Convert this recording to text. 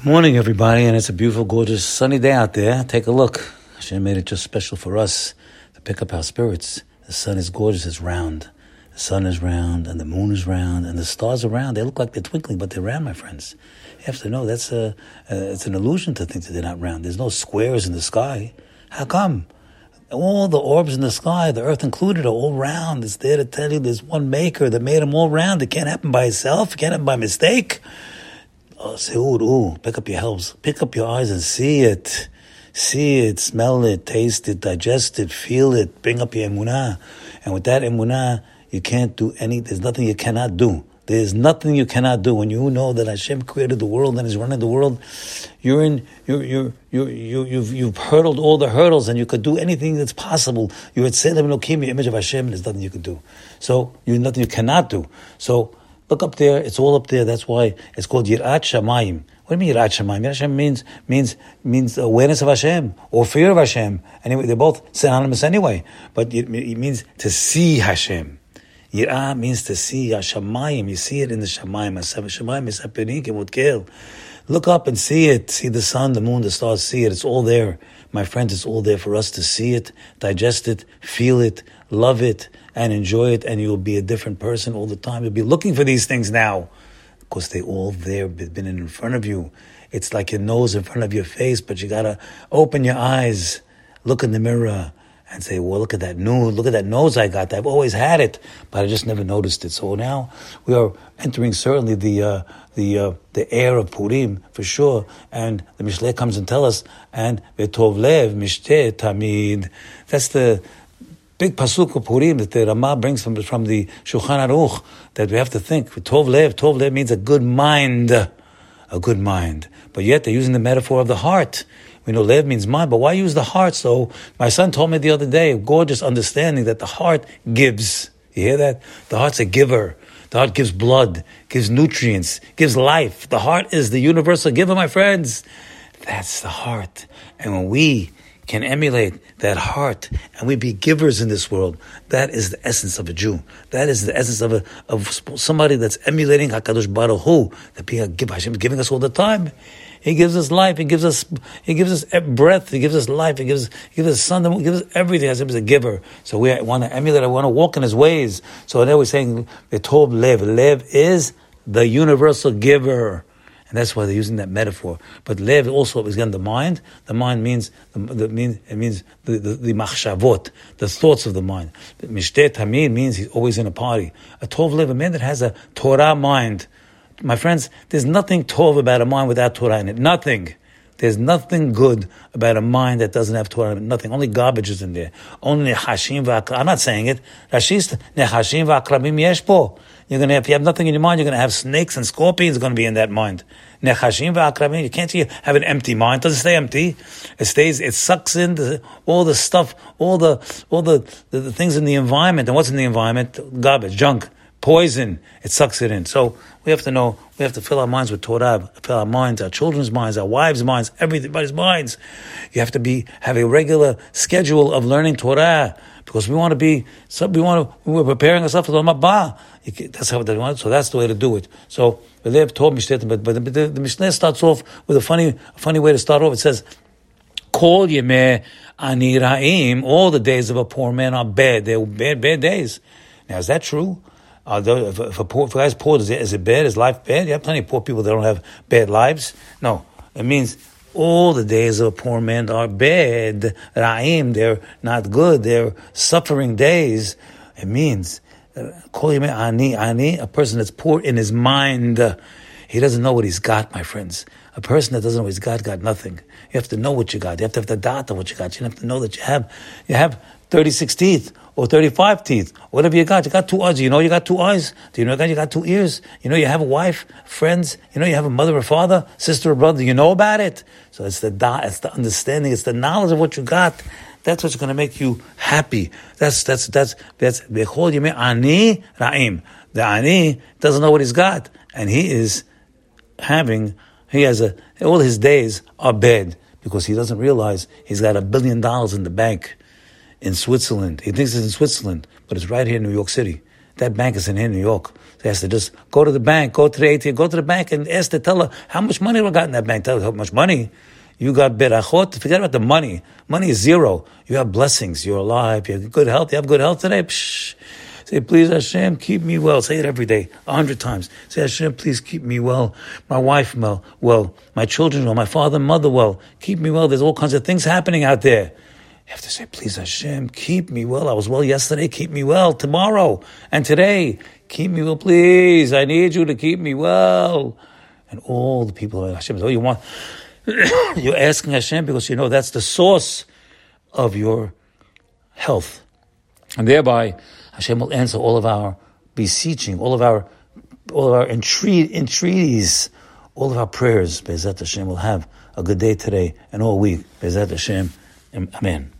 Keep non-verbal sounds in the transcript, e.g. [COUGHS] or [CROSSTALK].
Good morning, everybody, and it's a beautiful, gorgeous, sunny day out there. Take a look. Hashem made it just special for us to pick up our spirits. The sun is gorgeous, it's round. The sun is round, and the moon is round, and the stars are round. They look like they're twinkling, but they're round, my friends. You have to know that's a, uh, it's an illusion to think that they're not round. There's no squares in the sky. How come? All the orbs in the sky, the earth included, are all round. It's there to tell you there's one maker that made them all round. It can't happen by itself. It can't happen by mistake. Oh, Seud, ooh, pick up your helps, pick up your eyes and see it. See it, smell it, taste it, digest it, feel it, bring up your emunah. And with that emunah, you can't do any, there's nothing you cannot do. There's nothing you cannot do. When you know that Hashem created the world and is running the world, you're in, you're, you're, you're, you you've, you've hurdled all the hurdles and you could do anything that's possible. You're at Tzelem Elohim, the image of Hashem, and there's nothing you can do. So, you nothing you cannot do. So, Look up there; it's all up there. That's why it's called Yirat Shamayim. What do you mean Yirat Shamayim? Yirat Shamayim means means means awareness of Hashem or fear of Hashem. Anyway, they're both synonymous anyway. But it, it means to see Hashem. Yirah means to see Hashemayim. You see it in the Shamayim. Shamayim is Apenik Look up and see it. See the sun, the moon, the stars. See it. It's all there. My friends, it's all there for us to see it, digest it, feel it, love it, and enjoy it, and you'll be a different person all the time. You'll be looking for these things now because they all there, been in front of you. It's like your nose in front of your face, but you gotta open your eyes, look in the mirror, and say, well, look at that nose, look at that nose I got. I've always had it, but I just never noticed it. So now we are entering certainly the uh, the uh, the air of Purim for sure. And the Mishle comes and tell us, and Vetov Lev Mishte Tamid. That's the big pasuk of Purim that the Ramah brings from, from the Shulchan Aruch that we have to think. Tov lev, tov lev means a good mind, a good mind. But yet they're using the metaphor of the heart. We know lev means mind, but why use the heart? So my son told me the other day, gorgeous understanding that the heart gives. You hear that? The heart's a giver. The heart gives blood, gives nutrients, gives life. The heart is the universal giver, my friends. That's the heart. And when we can emulate that heart and we be givers in this world. That is the essence of a Jew. That is the essence of a, of somebody that's emulating Hakadosh Baruch Hu. That being give Hashem is giving us all the time. He gives us life. He gives us He gives us breath. He gives us life. He gives He gives us sun. He gives us everything. Hashem is a giver. So we want to emulate. I want to walk in His ways. So there we're saying the Tov Lev. Lev is the universal giver. And that's why they're using that metaphor. But lev also is again the mind. The mind means the, the mean, it means the, the, the machshavot, the thoughts of the mind. Mishteh tamid means he's always in a party. A tov lev, a man that has a Torah mind. My friends, there's nothing tov about a mind without Torah in it. Nothing. There's nothing good about a mind that doesn't have Torah. Nothing. Only garbage is in there. Only nechashim. I'm not saying it. Nechashim v'akrabim yeshpo. You're to, if you have nothing in your mind, you're to have snakes and scorpions going to be in that mind. Nechashim v'akrabim. You can't have an empty mind. It doesn't stay empty. It stays, it sucks in the, all the stuff, all the, all the, the, the things in the environment. And what's in the environment? Garbage, junk poison, it sucks it in. So we have to know, we have to fill our minds with Torah, fill our minds, our children's minds, our wives' minds, everybody's minds. You have to be, have a regular schedule of learning Torah because we want to be, we want to, we're preparing ourselves for the Mabah. That's how they want. So that's the way to do it. So but, but the, the Mishneh starts off with a funny, funny way to start off. It says, "Call yemeh aniraim." All the days of a poor man are bad. They're bad, bad days. Now, is that true? Uh, if, if, a poor, a guy's poor, is it, is it bad? Is life bad? You have plenty of poor people that don't have bad lives. No, it means all the days of a poor man are bad. Ra'im, they're not good. They're suffering days. It means, uh, ani, ani, a person that's poor in his mind. He doesn't know what he's got, my friends. A person that doesn't know what he's got, got nothing. You have to know what you got. You have to have the data what you got. You have to know that you have, you have 36 teeth or 35 teeth, whatever you got. You got two eyes. You know you got two eyes. Do you know that you got two ears? You know you have a wife, friends. You know you have a mother or father, sister or brother. You know about it. So it's the da, it's the understanding, it's the knowledge of what you got. That's what's going to make you happy. That's that's that's that's bechol yemei ani ra'im. The ani doesn't know what he's got, and he is having he has a all his days are bad because he doesn't realize he's got a billion dollars in the bank in Switzerland. He thinks it's in Switzerland, but it's right here in New York City. that bank is in here in New York. So he has to just go to the bank, go to the ATM, go to the bank and ask the teller, how much money I got in that bank? Tell her how much money. You got berachot. Forget about the money. Money is zero. You have blessings. You're alive. You have good health. You have good health today. Psh. Say, please Hashem, keep me well. Say it every day, a hundred times. Say, Hashem, please keep me well. My wife well, well. My children well. My father and mother well. Keep me well. There's all kinds of things happening out there. You have to say, please Hashem, keep me well. I was well yesterday. Keep me well tomorrow and today. Keep me well, please. I need you to keep me well. And all the people of Hashem, oh, you want, [COUGHS] you're asking Hashem because you know that's the source of your health. And thereby, Hashem will answer all of our beseeching, all of our, all of our entreat, entreaties, all of our prayers. B'ezrat Hashem will have a good day today and all week. B'ezrat Hashem. Amen.